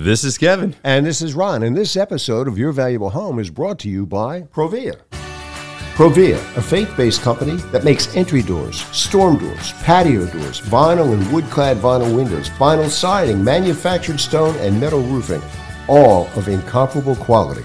This is Kevin. And this is Ron. And this episode of Your Valuable Home is brought to you by Provia. Provia, a faith based company that makes entry doors, storm doors, patio doors, vinyl and wood clad vinyl windows, vinyl siding, manufactured stone, and metal roofing, all of incomparable quality.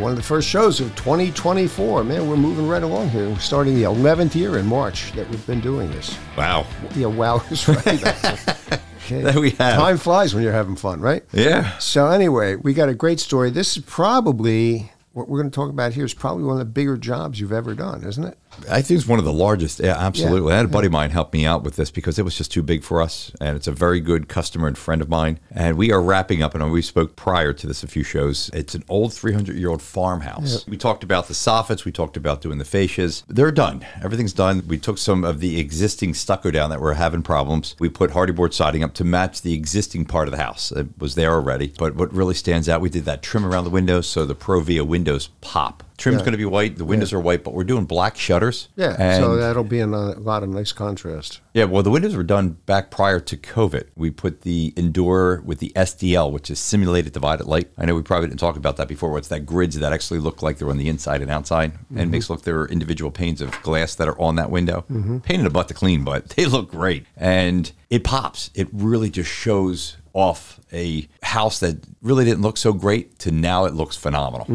one of the first shows of 2024. Man, we're moving right along here. We're starting the 11th year in March that we've been doing this. Wow. Yeah, wow is right. Okay. That we have. Time flies when you're having fun, right? Yeah. So anyway, we got a great story. This is probably what we're going to talk about here is probably one of the bigger jobs you've ever done, isn't it? I think it's one of the largest. Yeah, absolutely. Yeah, I had a buddy yeah. of mine help me out with this because it was just too big for us. And it's a very good customer and friend of mine. And we are wrapping up, and we spoke prior to this a few shows. It's an old 300 year old farmhouse. We talked about the soffits, we talked about doing the fascias. They're done. Everything's done. We took some of the existing stucco down that were having problems. We put Hardie board siding up to match the existing part of the house. It was there already. But what really stands out, we did that trim around the windows so the Provia windows pop. Trim's Yeah. going to be white. The windows are white, but we're doing black shutters. Yeah. So that'll be in a lot of nice contrast. yeah, well, the windows were done back prior to COVID. We put the Endure with the SDL, which is simulated divided light. I know we probably didn't talk about that before. What's that grids that actually look like they're on the inside and outside, and mm-hmm. makes look there are individual panes of glass that are on that window. Mm-hmm. Pain in the butt to clean, but they look great, and it pops. It really just shows off a house that really didn't look so great to now it looks phenomenal.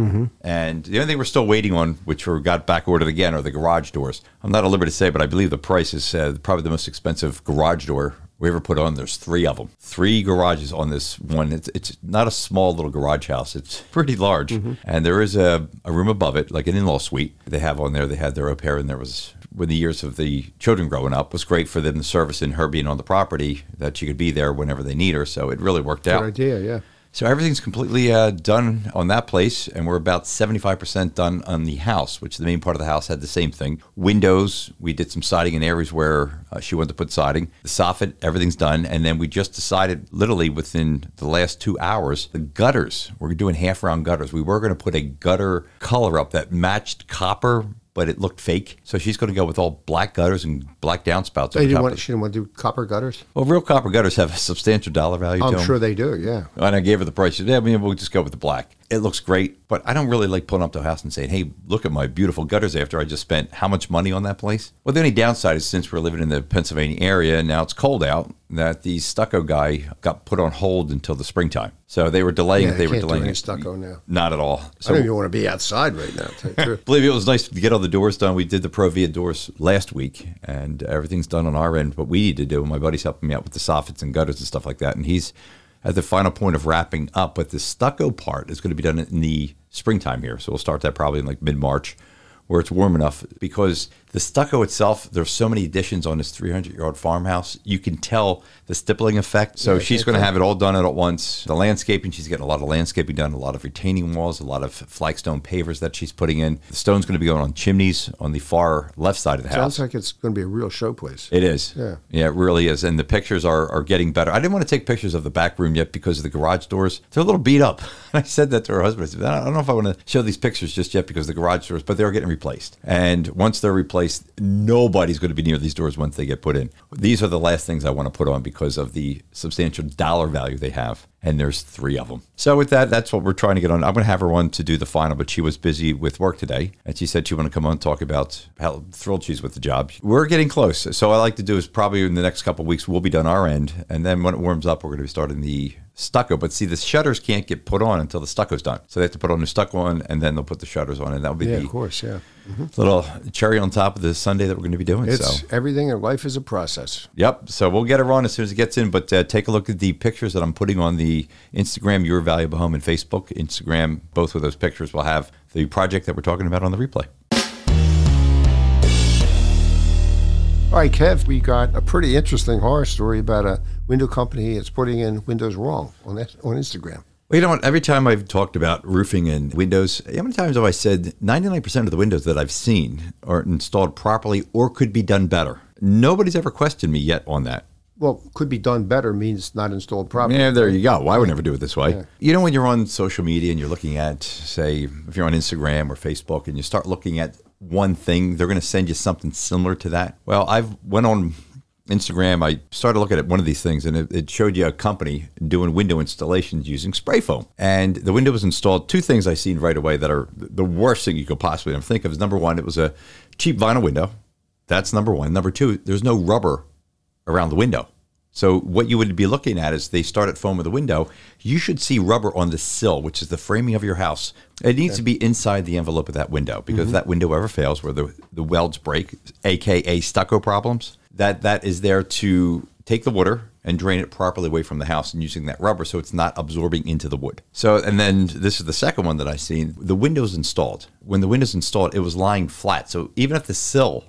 And the only thing we're still waiting on, which we got back ordered again, are the garage doors. I'm not at liberty to say, but I believe the price is uh, probably the most expensive garage door we ever put on. There's three of them, three garages on this one. It's, it's not a small little garage house. It's pretty large, and there is a, a room above it, like an in-law suite. They have on there. They had their au pair, and there was when the years of the children growing up was great for them to service and her being on the property that she could be there whenever they need her. So it really worked Good out. Good idea, yeah. So everything's completely uh, done on that place, and we're about 75% done on the house, which the main part of the house had the same thing. Windows, we did some siding in areas where uh, she wanted to put siding. The soffit, everything's done. And then we just decided, literally within the last two hours, the gutters, we're doing half round gutters. We were going to put a gutter color up that matched copper. But it looked fake, so she's going to go with all black gutters and black downspouts. Over didn't want, she didn't want to do copper gutters? well, real copper gutters have a substantial dollar value to I'm them. sure they do, yeah. And I gave her the price. She said, yeah, I mean, we'll just go with the black. It looks great, but I don't really like pulling up to a house and saying, hey, look at my beautiful gutters after I just spent how much money on that place? Well, the only downside is since we're living in the Pennsylvania area and now it's cold out, that the stucco guy got put on hold until the springtime. So they were delaying Yeah, it. They were delaying it. stucco now. Not at all. I So don't even want to be outside right now. to tell you the truth. believe me, it was nice to get all the doors done. We did the Provia doors last week, and everything's done on our end. What we need to do, my buddy's helping me out with the soffits and gutters and stuff like that, and he's at the final point of wrapping up. But the stucco part is going to be done in the springtime here, so we'll start that probably in like mid March, where it's warm enough because the stucco itself, there's so many additions on this 300 year old farmhouse. You can tell the stippling effect. So Yeah, she's going to have it all done at once. The landscaping, she's getting a lot of landscaping done, a lot of retaining walls, a lot of flagstone pavers that she's putting in. The stone's going to be going on chimneys on the far left side of the house. Sounds like it's going to be a real showplace. It is. Yeah. Yeah, it really is. And the pictures are, are getting better. I didn't want to take pictures of the back room yet because of the garage doors. They're a little beat up. I said that to her husband. I said, I don't know if I want to show these pictures just yet because of the garage doors, but they're getting replaced. And once they're replaced, nobody's going to be near these doors once they get put in. These are the last things I want to put on because of the substantial dollar value they have. and there's three of them. So with that, that's what we're trying to get on. I'm going to have her on to do the final, but she was busy with work today, and she said she wanted to come on and talk about how thrilled she's with the job. We're getting close. So I like to do is probably in the next couple weeks we'll be done our end, and then when it warms up, we're going to be starting the stucco. But see, the shutters can't get put on until the stucco's done. So they have to put on the stucco on, and then they'll put the shutters on, and that'll be Yeah, the of course, yeah. little cherry on top of the sundae that we're going to be doing. It's so. everything in life is a process. Yep. So we'll get her on as soon as it gets in. But uh, take a look at the pictures that I'm putting on the Instagram, Your Valuable Home, and Facebook. Instagram, both of those pictures will have the project that we're talking about on the replay. All right, Kev, we got a pretty interesting horror story about a window company that's putting in windows wrong on that, on Instagram. Well, you know what? Every time I've talked about roofing and windows, how many times have I said 99% of the windows that I've seen are installed properly or could be done better? Nobody's ever questioned me yet on that. Well, could be done better means not installed properly. Yeah, there you go. Well, I would never do it this way. You know, when you're on social media and you're looking at, say, if you're on Instagram or Facebook, and you start looking at one thing, they're going to send you something similar to that. Well, I've went on Instagram. I started looking at one of these things, and it, it showed you a company doing window installations using spray foam. And the window was installed. Two things I seen right away that are the worst thing you could possibly think of is number one, it was a cheap vinyl window. That's number one. Number two, there's no rubber around the window. So what you would be looking at is they start at foam of the window. You should see rubber on the sill, which is the framing of your house. It needs to be inside the envelope of that window because if that window ever fails, where the the welds break, aka stucco problems, that that is there to take the water and drain it properly away from the house and using that rubber so it's not absorbing into the wood. So and then this is the second one that I seen. The window's installed. When the window's installed, it was lying flat. So even if the sill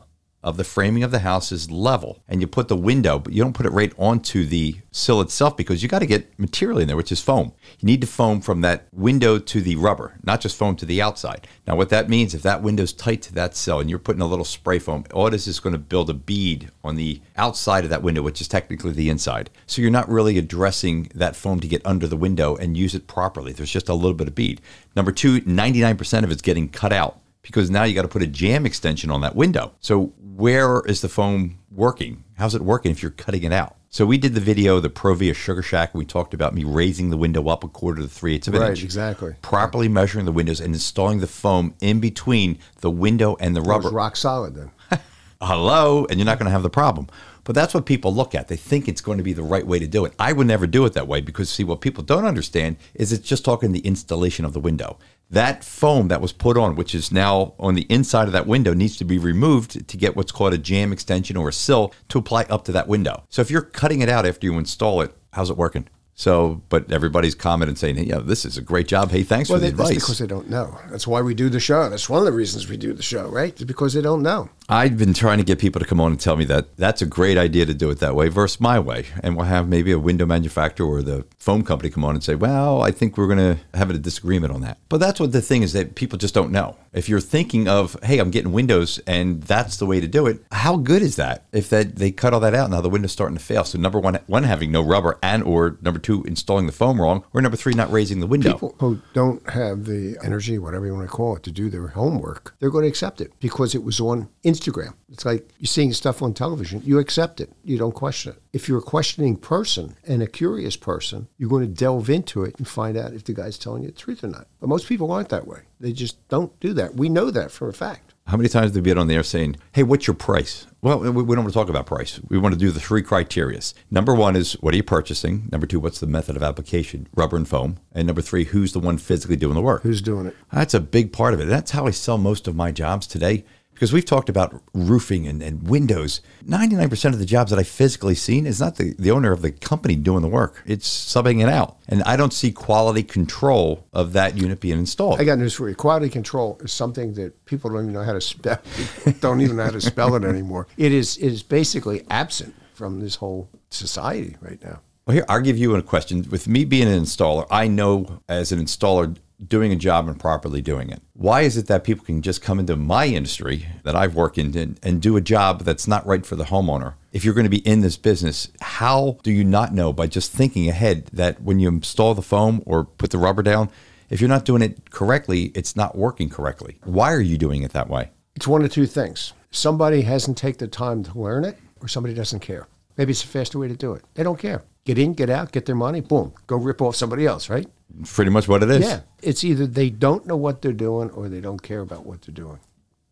of the framing of the house is level and you put the window but you don't put it right onto the sill itself because you got to get material in there which is foam. You need to foam from that window to the rubber not just foam to the outside. Now what that means if that window's tight to that sill and you're putting a little spray foam all it is is going to build a bead on the outside of that window which is technically the inside. So you're not really addressing that foam to get under the window and use it properly. There's just a little bit of bead. Number two 99% of it's getting cut out because now you got to put a jamb extension on that window. So where is the foam working? How's it working if you're cutting it out? So we did the video, the Provia Sugar Shack. We talked about me raising the window up a quarter to three eighths of an Right, inch. exactly. Properly measuring the windows and installing the foam in between the window and the It rubber was rock solid then. hello, and you're not going to have the problem. But that's what people look at. They think it's going to be the right way to do it. I would never do it that way because, see, what people don't understand is it's just talking the installation of the window. That foam that was put on, which is now on the inside of that window, needs to be removed to get what's called a jamb extension or a sill to apply up to that window. So if you're cutting it out after you install it, how's it working? So, but everybody's commenting saying, hey, yeah, this is a great job. Hey, thanks Well, for the they, that's advice. because they don't know. That's why we do the show. That's one of the reasons we do the show, right? It's because they don't know. I've been trying to get people to come on and tell me that that's a great idea to do it that way versus my way. And we'll have maybe a window manufacturer or the foam company come on and say, well, I think we're going to have a disagreement on that. But that's what the thing is that people just don't know. If you're thinking of, hey, I'm getting windows and that's the way to do it, how good is that if that they cut all that out now the window's starting to fail? So number one, one having no rubber and or number two, installing the foam wrong, or number three, not raising the window. People who don't have the energy, whatever you want to call it, to do their homework, they're going to accept it because it was on Instagram. It's like you're seeing stuff on television. You accept it. You don't question it. If you're a questioning person and a curious person, you're going to delve into it and find out if the guy's telling you the truth or not. But most people aren't that way. They just don't do that. We know that for a fact. How many times have we been on there saying, hey, what's your price? Well, we we don't want to talk about price. We want to do the three criterias. Number one is what are you purchasing? Number two, what's the method of application, rubber and foam? And number three, who's the one physically doing the work? Who's doing it? That's a big part of it. That's how I sell most of my jobs today. Because we've talked about roofing and, and windows. 99% of the jobs that I physically seen is not the, the owner of the company doing the work. It's subbing it out. And I don't see quality control of that unit being installed. I got news for you. Quality control is something that people don't even know how to spell. don't even know how to spell it anymore. It is it is basically absent from this whole society right now. Well, here, I'll give you a question. With me being an installer, I know as an installer doing a job and properly doing it. Why is it that people can just come into my industry that I've worked in and, do a job that's not right for the homeowner? If you're going to be in this business, how do you not know by just thinking ahead that when you install the foam or put the rubber down, if you're not doing it correctly, it's not working correctly? Why are you doing it that way? It's one of two things. Somebody hasn't taken the time to learn it, or somebody doesn't care. Maybe it's a faster way to do it. They don't care. Get in, get out, get their money, boom, go rip off somebody else, right? Pretty much what it is. Yeah. It's either they don't know what they're doing or they don't care about what they're doing.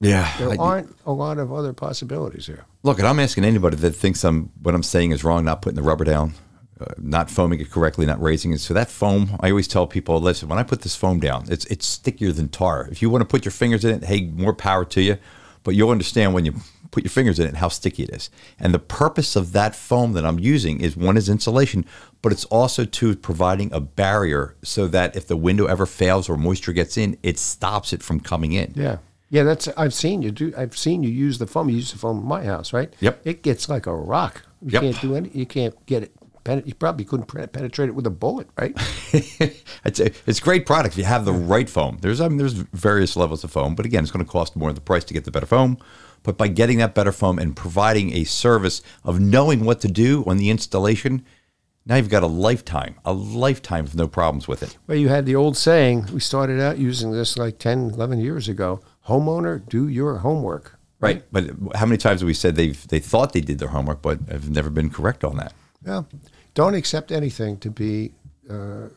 Yeah. There I- aren't a lot of other possibilities here. Look, and I'm asking anybody that thinks I'm what I'm saying is wrong, not putting the rubber down, uh, not foaming it correctly, not raising it. So that foam, I always tell people, listen, when I put this foam down, it's it's stickier than tar. If you want to put your fingers in it, hey, more power to you. But you'll understand when you put your fingers in it how sticky it is. And the purpose of that foam that I'm using is one is insulation, but it's also to providing a barrier so that if the window ever fails or moisture gets in, it stops it from coming in. Yeah. Yeah, that's I've seen you do I've seen you use the foam. You use the foam in my house, right? Yep. It gets like a rock. You Yep. can't do any you can't get it you probably couldn't penetrate it with a bullet, right? it's a, it's great product if you have the right foam. There's I mean, there's various levels of foam, but again, it's going to cost more in the price to get the better foam. But by getting that better foam and providing a service of knowing what to do on the installation, now you've got a lifetime, a lifetime of no problems with it. Well, you had the old saying, we started out using this like 10, 11 years ago. Homeowner, do your homework. Right. But how many times have we said they've they thought they did their homework, but have never been correct on that? Yeah. Don't accept anything to be uh,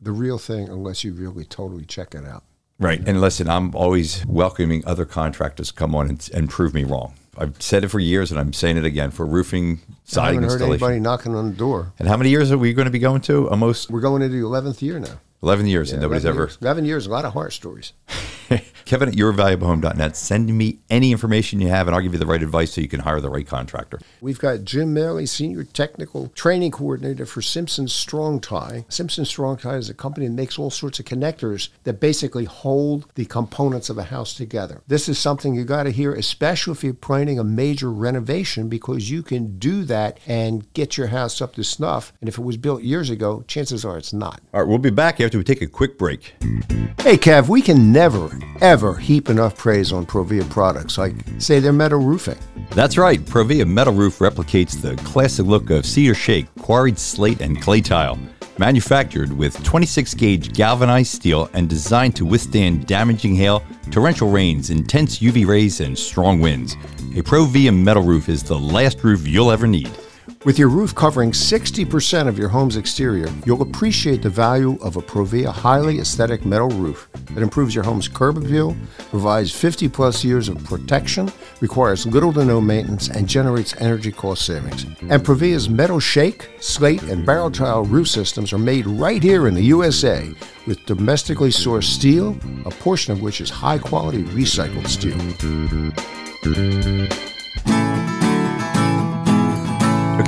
the real thing unless you really totally check it out. Right. And listen, I'm always welcoming other contractors to come on and, and prove me wrong. I've said it for years, and I'm saying it again for roofing, I siding haven't heard installation. anybody knocking on the door. And how many years are we going to be going to? Almost We're going into the 11th year now. 11 years, and nobody's 11 ever. Years. 11 years, a lot of horror stories. Kevin at yourvaluablehome.net. Send me any information you have, and I'll give you the right advice so you can hire the right contractor. We've got Jim Mailey, Senior Technical Training Coordinator for Simpson Strong Tie. Simpson Strong Tie is a company that makes all sorts of connectors that basically hold the components of a house together. This is something you got to hear, especially if you're planning a major renovation, because you can do that and get your house up to snuff. And if it was built years ago, chances are it's not. All right, we'll be back after we take a quick break. Hey, Kev, we can never, ever heap enough praise on Provia products, like, say, their metal roofing. That's right. Provia Metal Roof replicates the classic look of cedar shake, quarried slate, and clay tile. Manufactured with 26 gauge galvanized steel and designed to withstand damaging hail, torrential rains, intense UV rays, and strong winds. A Provia metal roof is the last roof you'll ever need. With your roof covering 60% of your home's exterior, you'll appreciate the value of a Provia highly aesthetic metal roof that improves your home's curb appeal, provides 50 plus years of protection, requires little to no maintenance, and generates energy cost savings. And Provia's metal shake, slate, and barrel tile roof systems are made right here in the USA with domestically sourced steel, a portion of which is high quality recycled steel.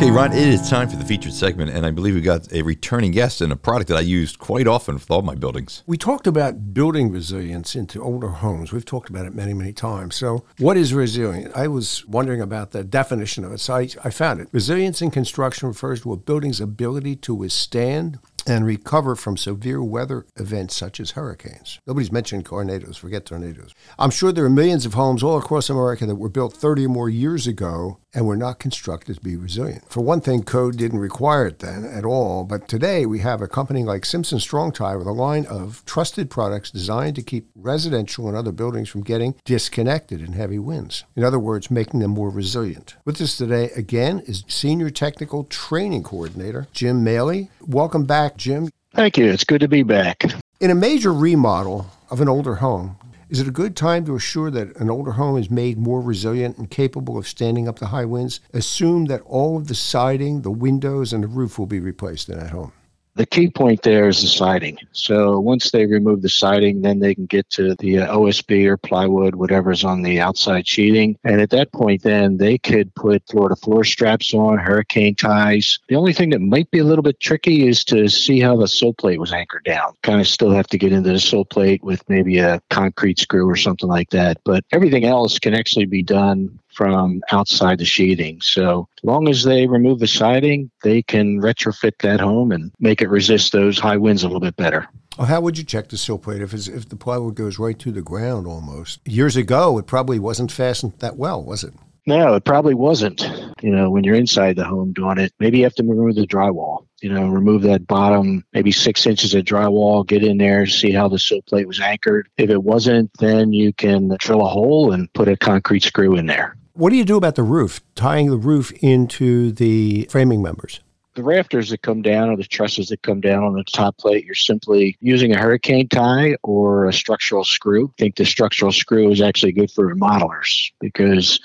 Okay, Ron, it is time for the featured segment, and I believe we got a returning guest and a product that I used quite often with all my buildings. We talked about building resilience into older homes. We've talked about it many, many times. So, what is resilient? I was wondering about the definition of it. So, I, I found it. Resilience in construction refers to a building's ability to withstand and recover from severe weather events such as hurricanes. Nobody's mentioned tornadoes. Forget tornadoes. I'm sure there are millions of homes all across America that were built 30 or more years ago and we were not constructed to be resilient. For one thing, code didn't require it then at all. But today we have a company like Simpson Strong Tie with a line of trusted products designed to keep residential and other buildings from getting disconnected in heavy winds. In other words, making them more resilient. With us today again is Senior Technical Training Coordinator Jim Mailey. Welcome back, Jim. Thank you. It's good to be back. In a major remodel of an older home, is it a good time to assure that an older home is made more resilient and capable of standing up to high winds? Assume that all of the siding, the windows, and the roof will be replaced in that home. The key point there is the siding. So once they remove the siding, then they can get to the uh, OSB or plywood, whatever's on the outside sheeting. And at that point, then they could put floor to floor straps on, hurricane ties. The only thing that might be a little bit tricky is to see how the sill plate was anchored down. Kind of still have to get into the sill plate with maybe a concrete screw or something like that. But everything else can actually be done from outside the sheeting. So long as they remove the siding, they can retrofit that home and make it resist those high winds a little bit better. Well, how would you check the sill plate if, it's, if the plywood goes right to the ground almost? Years ago, it probably wasn't fastened that well, was it? No, it probably wasn't. You know, when you're inside the home doing it, maybe you have to remove the drywall. You know, remove that bottom maybe six inches of drywall, get in there, see how the sill plate was anchored. If it wasn't, then you can drill a hole and put a concrete screw in there. What do you do about the roof, tying the roof into the framing members? The rafters that come down or the trusses that come down on the top plate, you're simply using a hurricane tie or a structural screw. I think the structural screw is actually good for remodelers because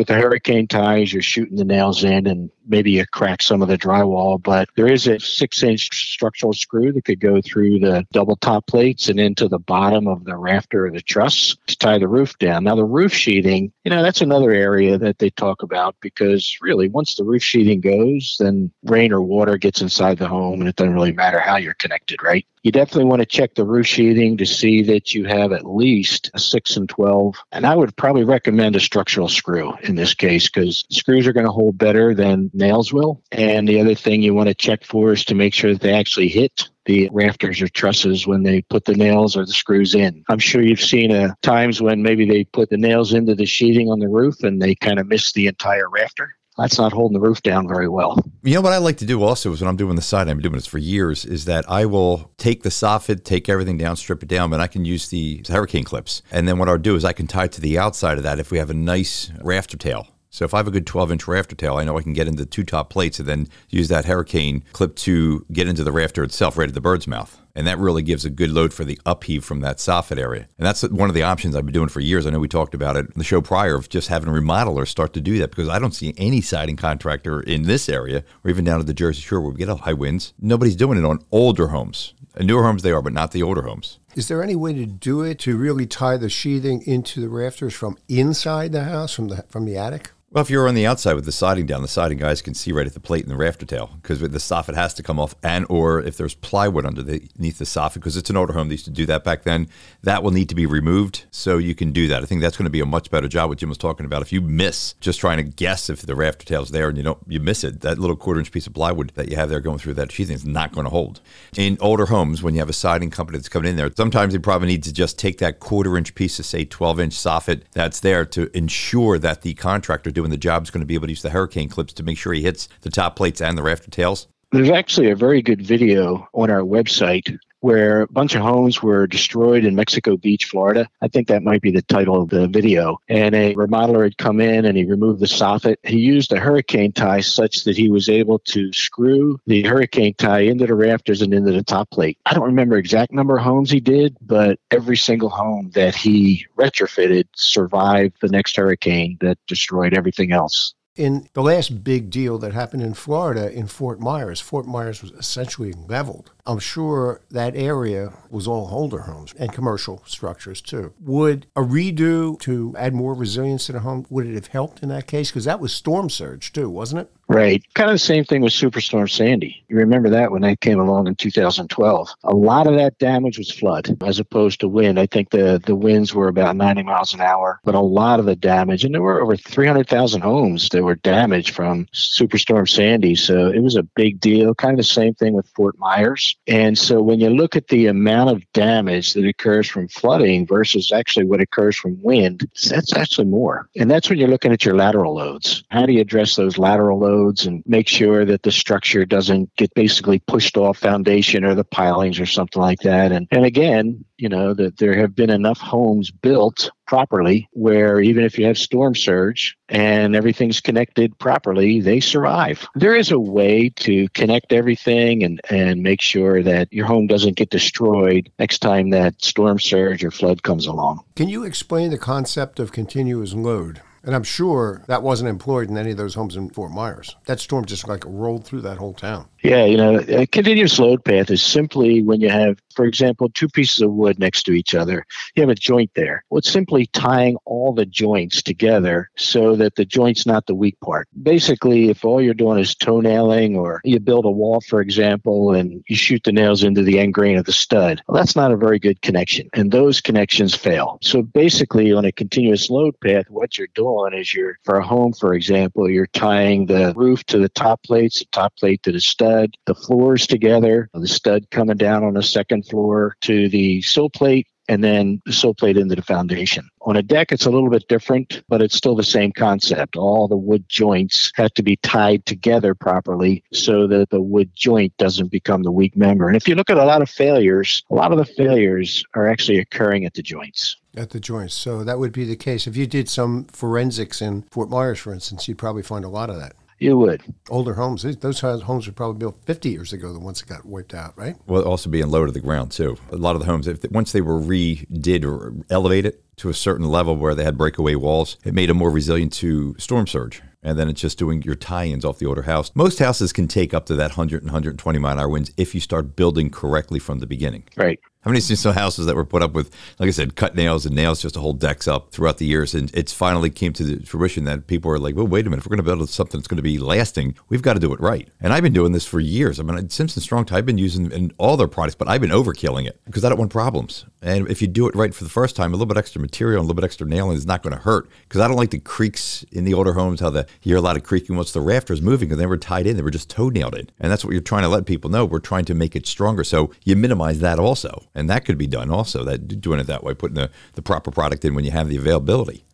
with the hurricane ties, you're shooting the nails in and maybe you crack some of the drywall. But there is a six inch structural screw that could go through the double top plates and into the bottom of the rafter or the truss to tie the roof down. Now, the roof sheeting, you know, that's another area that they talk about because really, once the roof sheeting goes, then rain or water gets inside the home and it doesn't really matter how you're connected, right? You definitely want to check the roof sheathing to see that you have at least a 6 and 12. And I would probably recommend a structural screw in this case because screws are going to hold better than nails will. And the other thing you want to check for is to make sure that they actually hit the rafters or trusses when they put the nails or the screws in. I'm sure you've seen uh, times when maybe they put the nails into the sheathing on the roof and they kind of miss the entire rafter that's not holding the roof down very well. You know what I like to do also is when I'm doing the side, I've been doing this for years, is that I will take the soffit, take everything down, strip it down, but I can use the hurricane clips. And then what I'll do is I can tie to the outside of that if we have a nice rafter tail. So if I have a good 12 inch rafter tail, I know I can get into two top plates and then use that hurricane clip to get into the rafter itself right at the bird's mouth. And that really gives a good load for the upheave from that soffit area. And that's one of the options I've been doing for years. I know we talked about it in the show prior of just having remodelers start to do that because I don't see any siding contractor in this area or even down to the Jersey Shore where we get high winds. Nobody's doing it on older homes. newer homes they are, but not the older homes. Is there any way to do it to really tie the sheathing into the rafters from inside the house, from the from the attic? Well, if you're on the outside with the siding down, the siding guys can see right at the plate in the rafter tail because the soffit has to come off, and or if there's plywood underneath the soffit, because it's an older home, they used to do that back then. That will need to be removed, so you can do that. I think that's going to be a much better job. What Jim was talking about. If you miss just trying to guess if the rafter tail's there and you don't, you miss it. That little quarter inch piece of plywood that you have there going through that sheathing is not going to hold. In older homes, when you have a siding company that's coming in there, sometimes they probably need to just take that quarter inch piece of say 12 inch soffit that's there to ensure that the contractor doing the job is going to be able to use the hurricane clips to make sure he hits the top plates and the rafter tails? There's actually a very good video on our website where a bunch of homes were destroyed in Mexico Beach, Florida. I think that might be the title of the video. And a remodeler had come in and he removed the soffit. He used a hurricane tie such that he was able to screw the hurricane tie into the rafters and into the top plate. I don't remember exact number of homes he did, but every single home that he retrofitted survived the next hurricane that destroyed everything else in the last big deal that happened in Florida in Fort Myers, Fort Myers was essentially leveled. I'm sure that area was all older homes and commercial structures too. Would a redo to add more resilience to the home would it have helped in that case? Because that was storm surge too, wasn't it? Right. Kind of the same thing with Superstorm Sandy. You remember that when that came along in 2012. A lot of that damage was flood as opposed to wind. I think the, the winds were about 90 miles an hour, but a lot of the damage, and there were over 300,000 homes that were damaged from Superstorm Sandy. So it was a big deal. Kind of the same thing with Fort Myers. And so when you look at the amount of damage that occurs from flooding versus actually what occurs from wind, that's actually more. And that's when you're looking at your lateral loads. How do you address those lateral loads? Loads and make sure that the structure doesn't get basically pushed off foundation or the pilings or something like that. And, and again, you know, that there have been enough homes built properly where even if you have storm surge and everything's connected properly, they survive. There is a way to connect everything and, and make sure that your home doesn't get destroyed next time that storm surge or flood comes along. Can you explain the concept of continuous load? And I'm sure that wasn't employed in any of those homes in Fort Myers. That storm just like rolled through that whole town. Yeah, you know, a continuous load path is simply when you have, for example, two pieces of wood next to each other. You have a joint there. Well, it's simply tying all the joints together so that the joint's not the weak part. Basically, if all you're doing is toe nailing or you build a wall, for example, and you shoot the nails into the end grain of the stud, well, that's not a very good connection. And those connections fail. So basically, on a continuous load path, what you're doing is you're, for a home, for example, you're tying the roof to the top plates, the top plate to the stud, the floors together, the stud coming down on the second floor to the sill plate, and then the sill plate into the foundation. On a deck, it's a little bit different, but it's still the same concept. All the wood joints have to be tied together properly so that the wood joint doesn't become the weak member. And if you look at a lot of failures, a lot of the failures are actually occurring at the joints. At the joints. So that would be the case. If you did some forensics in Fort Myers, for instance, you'd probably find a lot of that. You would. Older homes, those homes were probably built 50 years ago, the ones that got wiped out, right? Well, also being low to the ground, too. A lot of the homes, if once they were redid or elevated to a certain level where they had breakaway walls, it made them more resilient to storm surge and then it's just doing your tie-ins off the older house. Most houses can take up to that 100 and 120 mile an hour winds if you start building correctly from the beginning. Right. How many some houses that were put up with, like I said, cut nails and nails just to hold decks up throughout the years, and it's finally came to the fruition that people are like, "Well, wait a minute, if we're going to build something that's going to be lasting, we've got to do it right." And I've been doing this for years. I mean, Simpson Strong Tie, I've been using in all their products, but I've been overkilling it because I don't want problems. And if you do it right for the first time, a little bit extra material, and a little bit extra nailing is not going to hurt. Because I don't like the creaks in the older homes, how the you hear a lot of creaking once the rafters moving, and they were tied in, they were just toe nailed in, and that's what you're trying to let people know. We're trying to make it stronger, so you minimize that also, and that could be done also that doing it that way, putting the, the proper product in when you have the availability.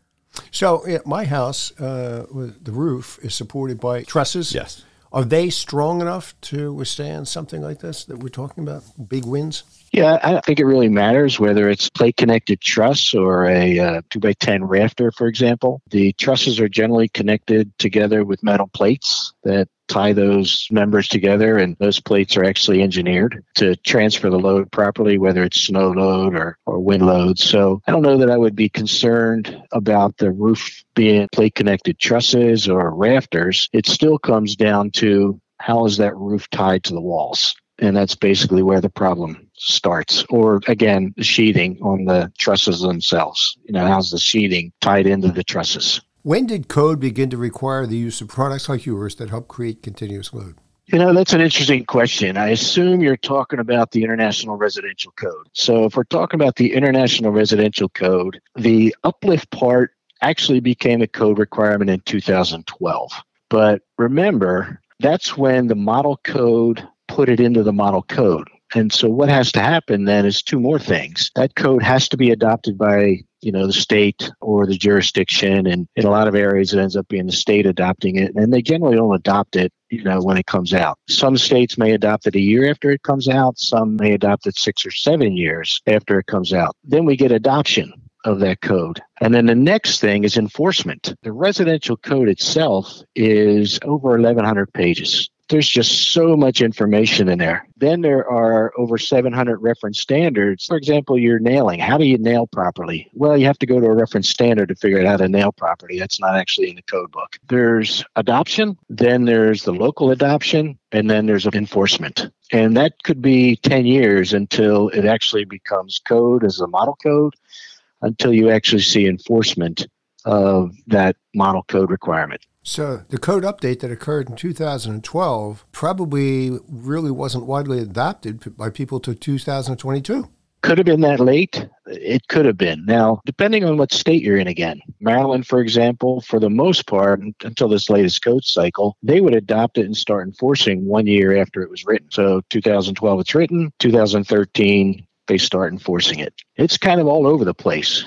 So yeah, my house, uh, the roof is supported by trusses. Yes. Are they strong enough to withstand something like this that we're talking about? Big winds? Yeah, I think it really matters whether it's plate connected truss or a uh, 2 by 10 rafter, for example. The trusses are generally connected together with metal plates that tie those members together, and those plates are actually engineered to transfer the load properly, whether it's snow load or, or wind load. So I don't know that I would be concerned about the roof being plate connected trusses or rafters. It still comes down to how is that roof tied to the walls? And that's basically where the problem starts. Or again, the sheathing on the trusses themselves. You know, how's the sheathing tied into the trusses? When did code begin to require the use of products like yours that help create continuous load? You know, that's an interesting question. I assume you're talking about the International Residential Code. So, if we're talking about the International Residential Code, the uplift part actually became a code requirement in 2012. But remember, that's when the model code put it into the model code. And so what has to happen then is two more things. That code has to be adopted by, you know, the state or the jurisdiction. And in a lot of areas, it ends up being the state adopting it. And they generally don't adopt it, you know, when it comes out. Some states may adopt it a year after it comes out. Some may adopt it six or seven years after it comes out. Then we get adoption of that code. And then the next thing is enforcement. The residential code itself is over 1,100 pages there's just so much information in there. Then there are over 700 reference standards. For example, you're nailing. How do you nail properly? Well, you have to go to a reference standard to figure out how to nail properly. That's not actually in the code book. There's adoption, then there's the local adoption, and then there's enforcement. And that could be 10 years until it actually becomes code as a model code, until you actually see enforcement of that model code requirement. So the code update that occurred in 2012 probably really wasn't widely adopted by people to 2022. Could have been that late. It could have been. Now, depending on what state you're in again. Maryland, for example, for the most part, until this latest code cycle, they would adopt it and start enforcing one year after it was written. So 2012 it's written, 2013 they start enforcing it. It's kind of all over the place.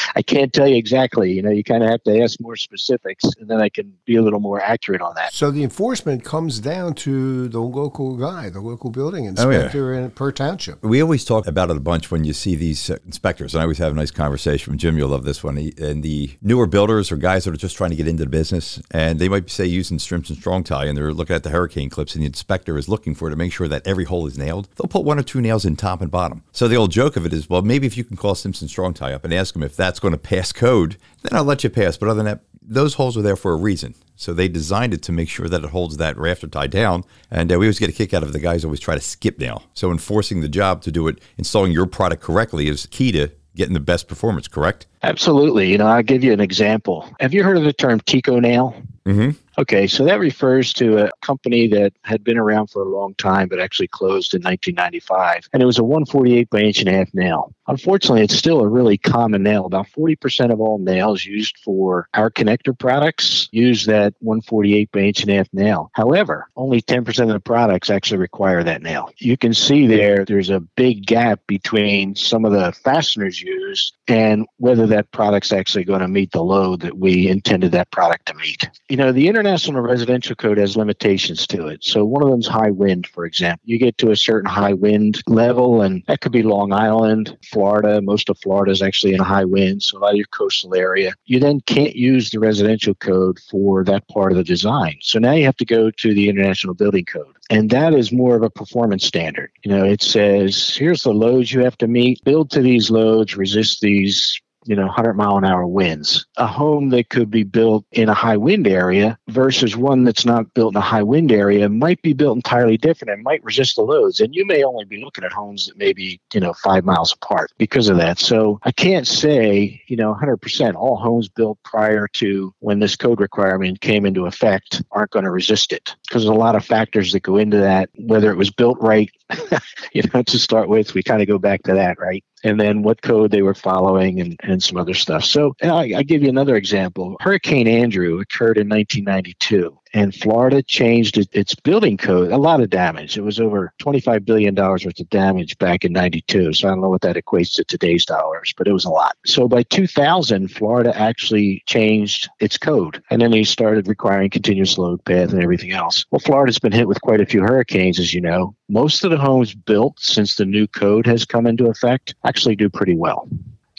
I can't tell you exactly. You know, you kind of have to ask more specifics, and then I can be a little more accurate on that. So the enforcement comes down to the local guy, the local building inspector oh, yeah. per township. We always talk about it a bunch when you see these uh, inspectors, and I always have a nice conversation with Jim. You'll love this one. and the newer builders or guys that are just trying to get into the business, and they might say using Simpson Strong Tie, and they're looking at the hurricane clips, and the inspector is looking for to make sure that every hole is nailed. They'll put one or two nails in top and bottom. So the old joke of it is, well, maybe if you can call Simpson Strong Tie up and ask them if that's going to pass code, then I'll let you pass. But other than that, those holes are there for a reason. So they designed it to make sure that it holds that rafter tie down. And uh, we always get a kick out of the guys always try to skip nail. So enforcing the job to do it, installing your product correctly is key to getting the best performance, correct? Absolutely. You know, I'll give you an example. Have you heard of the term Teco nail? Mm-hmm. Okay, so that refers to a company that had been around for a long time but actually closed in 1995. And it was a 148 by inch and a half nail. Unfortunately, it's still a really common nail. About 40% of all nails used for our connector products use that 148 by inch and a half nail. However, only 10% of the products actually require that nail. You can see there, there's a big gap between some of the fasteners used and whether that product's actually going to meet the load that we intended that product to meet. You know, the International Residential Code has limitations to it. So one of them is high wind, for example. You get to a certain high wind level, and that could be Long Island, Florida. Most of Florida is actually in a high wind, so a lot of your coastal area. You then can't use the residential code for that part of the design. So now you have to go to the International Building Code. And that is more of a performance standard. You know, it says here's the loads you have to meet, build to these loads, resist these you know 100 mile an hour winds. A home that could be built in a high wind area versus one that's not built in a high wind area might be built entirely different and might resist the loads. And you may only be looking at homes that may be you know five miles apart because of that. So i can't say you know 100% all homes built prior to when this code requirement came into effect aren't going to resist it because there's a lot of factors that go into that whether it was built right you know to start with we kind of go back to that right and then what code they were following and, and some other stuff. So I, I give you another example. Hurricane Andrew occurred in 1992 and Florida changed its building code. A lot of damage. It was over $25 billion worth of damage back in 92. So I don't know what that equates to today's dollars, but it was a lot. So by 2000, Florida actually changed its code. And then they started requiring continuous load path and everything else. Well, Florida's been hit with quite a few hurricanes, as you know. Most of the homes built since the new code has come into effect actually do pretty well.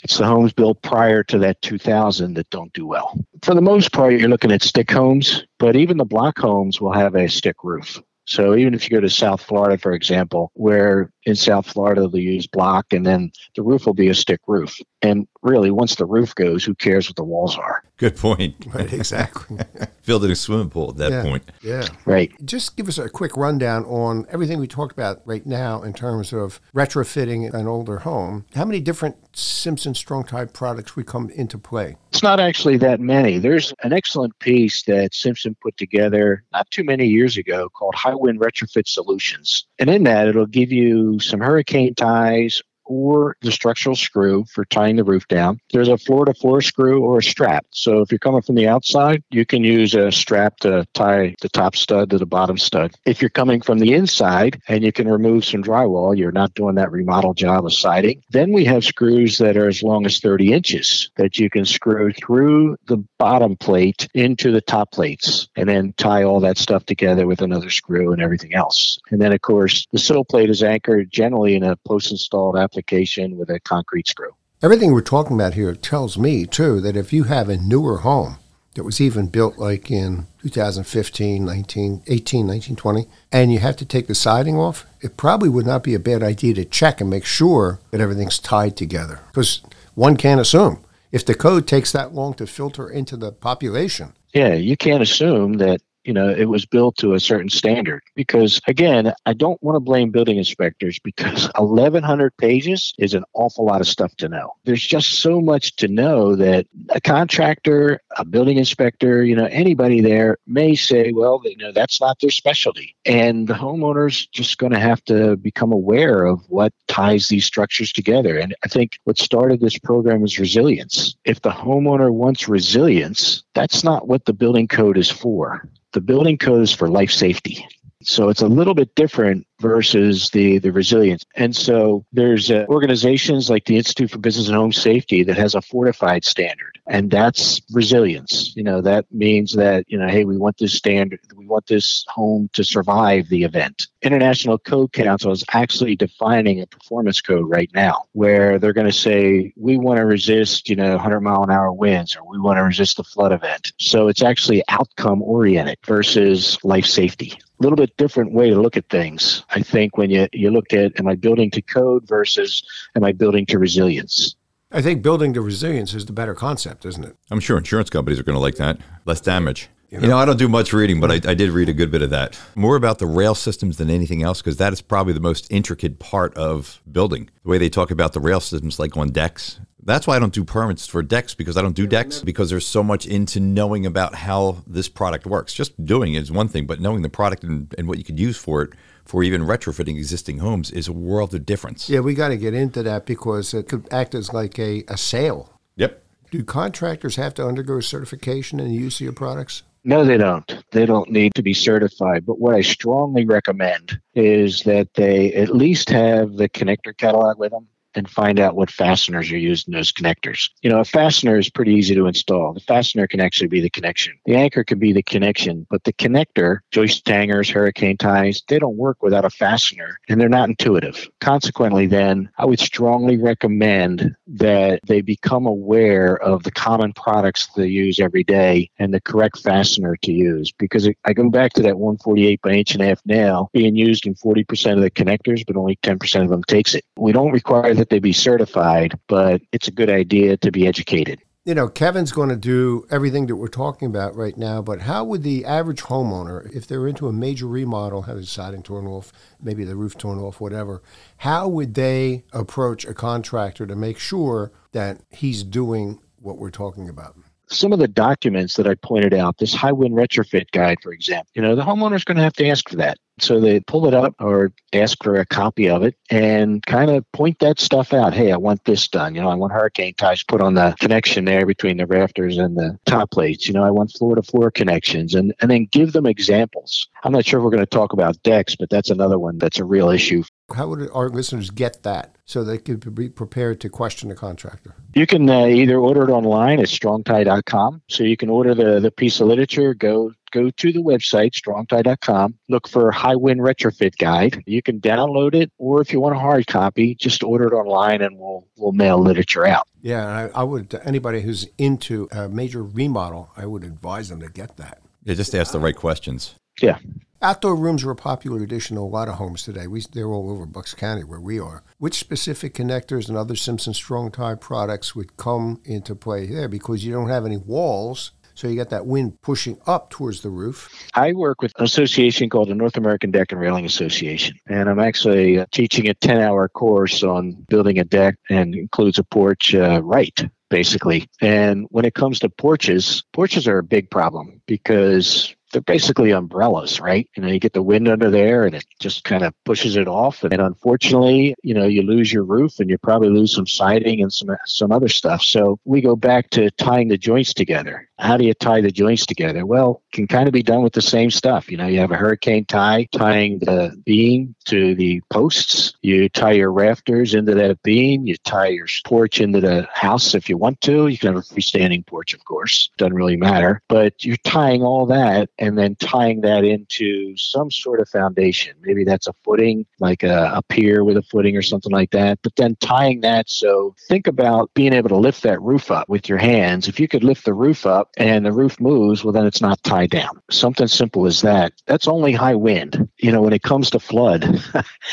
It's the homes built prior to that 2000 that don't do well. For the most part, you're looking at stick homes, but even the block homes will have a stick roof. So even if you go to South Florida, for example, where in South Florida they use block and then the roof will be a stick roof. And really, once the roof goes, who cares what the walls are? Good point. Right, exactly. Building a swimming pool at that yeah, point. Yeah. Right. Just give us a quick rundown on everything we talked about right now in terms of retrofitting an older home. How many different Simpson Strong Tie products would come into play? It's not actually that many. There's an excellent piece that Simpson put together not too many years ago called High Wind Retrofit Solutions. And in that, it'll give you some hurricane ties or the structural screw for tying the roof down. There's a floor to floor screw or a strap. So if you're coming from the outside, you can use a strap to tie the top stud to the bottom stud. If you're coming from the inside and you can remove some drywall, you're not doing that remodel job of siding. Then we have screws that are as long as 30 inches that you can screw through the bottom plate into the top plates and then tie all that stuff together with another screw and everything else. And then, of course, the sill plate is anchored generally in a post installed application application with a concrete screw. Everything we're talking about here tells me, too, that if you have a newer home that was even built like in 2015, 19, 18, 19, 20, and you have to take the siding off, it probably would not be a bad idea to check and make sure that everything's tied together. Because one can't assume. If the code takes that long to filter into the population, yeah, you can't assume that you know it was built to a certain standard. Because again i don't want to blame building inspectors because 1100 pages is an awful lot of stuff to know. There's just so much to know that a contractor a building inspector you know anybody there may say well you know that's not their specialty. And the homeowner's just going to have to become aware of what ties these structures together. And i think what started this program is resilience. If the homeowner wants resilience that's not what the building code is for the building code is for life safety. So it's a little bit different versus the the resilience. And so there's uh, organizations like the Institute for Business and Home Safety that has a fortified standard, and that's resilience. You know that means that you know, hey, we want this standard, we want this home to survive the event. International Code Council is actually defining a performance code right now, where they're going to say we want to resist, you know, 100 mile an hour winds, or we want to resist the flood event. So it's actually outcome oriented versus life safety a little bit different way to look at things. I think when you, you look at am I building to code versus am I building to resilience? I think building the resilience is the better concept, isn't it? I'm sure insurance companies are going to like that. Less damage. You know, you know, I don't do much reading, but I, I, did read a good bit of that. More about the rail systems than anything else, because that is probably the most intricate part of building. The way they talk about the rail systems, like on decks. That's why I don't do permits for decks because I don't do decks because there's so much into knowing about how this product works. Just doing it is one thing, but knowing the product and, and what you could use for it for even retrofitting existing homes is a world of difference. Yeah, we got to get into that because it could act as like a, a sale. Yep. Do contractors have to undergo certification in the use of your products? No, they don't. They don't need to be certified. But what I strongly recommend is that they at least have the connector catalog with them and find out what fasteners are used in those connectors. You know, a fastener is pretty easy to install. The fastener can actually be the connection. The anchor can be the connection, but the connector, joist hangers, hurricane ties, they don't work without a fastener and they're not intuitive. Consequently, then I would strongly recommend that they become aware of the common products they use every day and the correct fastener to use. Because I go back to that 148 by inch and a half nail being used in 40% of the connectors, but only 10% of them takes it. We don't require that they be certified, but it's a good idea to be educated you know, Kevin's going to do everything that we're talking about right now, but how would the average homeowner, if they're into a major remodel, have the siding torn off, maybe the roof torn off, whatever, how would they approach a contractor to make sure that he's doing what we're talking about? some of the documents that I pointed out, this high wind retrofit guide, for example, you know, the homeowner's going to have to ask for that. So they pull it up or ask for a copy of it and kind of point that stuff out. Hey, I want this done. You know, I want hurricane ties put on the connection there between the rafters and the top plates. You know, I want floor to floor connections and, and then give them examples. I'm not sure if we're going to talk about decks, but that's another one that's a real issue. How would our listeners get that so they could be prepared to question the contractor? You can uh, either order it online at strongtie.com. So you can order the, the piece of literature, go go to the website, strongtie.com, look for High Wind Retrofit Guide. You can download it, or if you want a hard copy, just order it online and we'll, we'll mail literature out. Yeah, I, I would, anybody who's into a major remodel, I would advise them to get that. Yeah, just ask the right questions. Yeah. Outdoor rooms are a popular addition to a lot of homes today. We, they're all over Bucks County where we are. Which specific connectors and other Simpson Strong Tie products would come into play there? Because you don't have any walls so you got that wind pushing up towards the roof. I work with an association called the North American Deck and Railing Association, and I'm actually uh, teaching a 10 hour course on building a deck and includes a porch uh, right basically. And when it comes to porches, porches are a big problem because they're basically umbrellas, right? You know, you get the wind under there and it just kind of pushes it off. And unfortunately, you know, you lose your roof and you probably lose some siding and some some other stuff. So we go back to tying the joints together. How do you tie the joints together? Well, can kind of be done with the same stuff. You know, you have a hurricane tie tying the beam to the posts. You tie your rafters into that beam. You tie your porch into the house if you want to. You can have a freestanding porch, of course. Doesn't really matter. But you're tying all that and then tying that into some sort of foundation. Maybe that's a footing, like a, a pier with a footing or something like that. But then tying that so think about being able to lift that roof up with your hands. If you could lift the roof up and the roof moves, well, then it's not tied down. Something simple as that. That's only high wind. You know, when it comes to flood,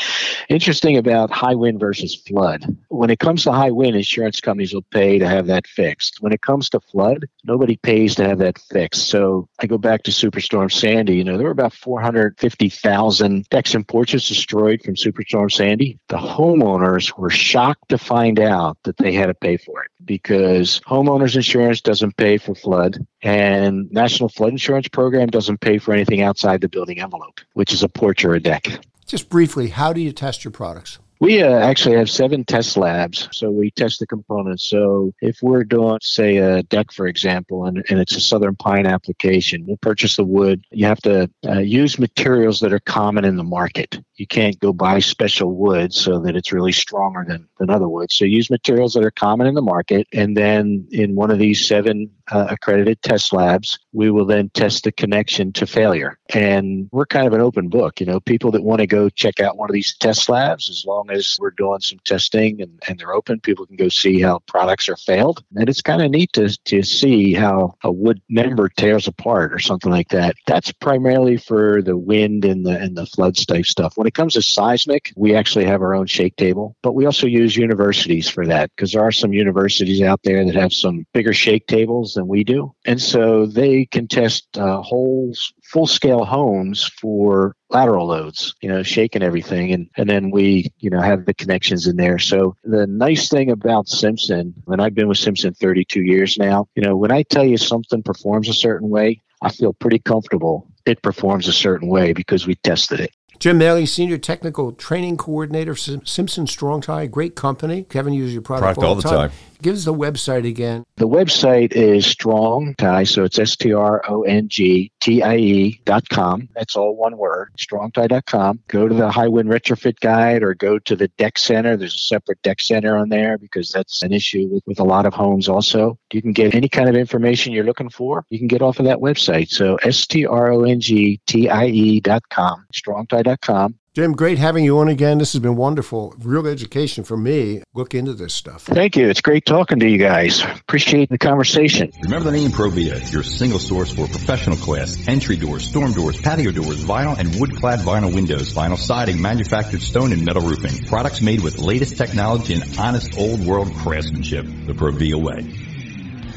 interesting about high wind versus flood. When it comes to high wind, insurance companies will pay to have that fixed. When it comes to flood, nobody pays to have that fixed. So I go back to Superstorm Sandy, you know, there were about 450,000 decks and porches destroyed from Superstorm Sandy. The homeowners were shocked to find out that they had to pay for it because homeowners insurance doesn't pay for flood and National Flood Insurance Program doesn't pay for anything outside the building envelope, which is a porch or a deck. Just briefly, how do you test your products? We uh, actually have seven test labs. So we test the components. So if we're doing, say, a deck, for example, and, and it's a southern pine application, we'll purchase the wood. You have to uh, use materials that are common in the market. You can't go buy special wood so that it's really stronger than, than other wood. So use materials that are common in the market. And then in one of these seven uh, accredited test labs, we will then test the connection to failure. And we're kind of an open book. You know, people that want to go check out one of these test labs, as long as we're doing some testing and, and they're open, people can go see how products are failed. And it's kind of neat to, to see how a wood member tears apart or something like that. That's primarily for the wind and the and the flood type stuff. When it comes to seismic, we actually have our own shake table, but we also use universities for that because there are some universities out there that have some bigger shake tables than we do. And so they can test uh, holes full scale homes for lateral loads, you know, shaking everything. And, and then we, you know, have the connections in there. So the nice thing about Simpson, and I've been with Simpson 32 years now, you know, when I tell you something performs a certain way, I feel pretty comfortable it performs a certain way because we tested it. Jim Mailey, Senior Technical Training Coordinator, Simpson Strong Tie, great company. Kevin uses your product, product all, all, the time. time. Give us the website again. The website is strong tie, so it's S T R O N G T I E dot com. That's all one word, strongtie.com. Go to the high wind retrofit guide or go to the deck center. There's a separate deck center on there because that's an issue with, with a lot of homes also. You can get any kind of information you're looking for. You can get off of that website. So S T R O N G T I E dot com, strongtie.com. Jim, great having you on again. This has been wonderful. Real education for me. Look into this stuff. Thank you. It's great talking to you guys. Appreciate the conversation. Remember the name Provia, your single source for professional class, entry doors, storm doors, patio doors, vinyl and wood clad vinyl windows, vinyl siding, manufactured stone and metal roofing. Products made with latest technology and honest old world craftsmanship. The Provia way.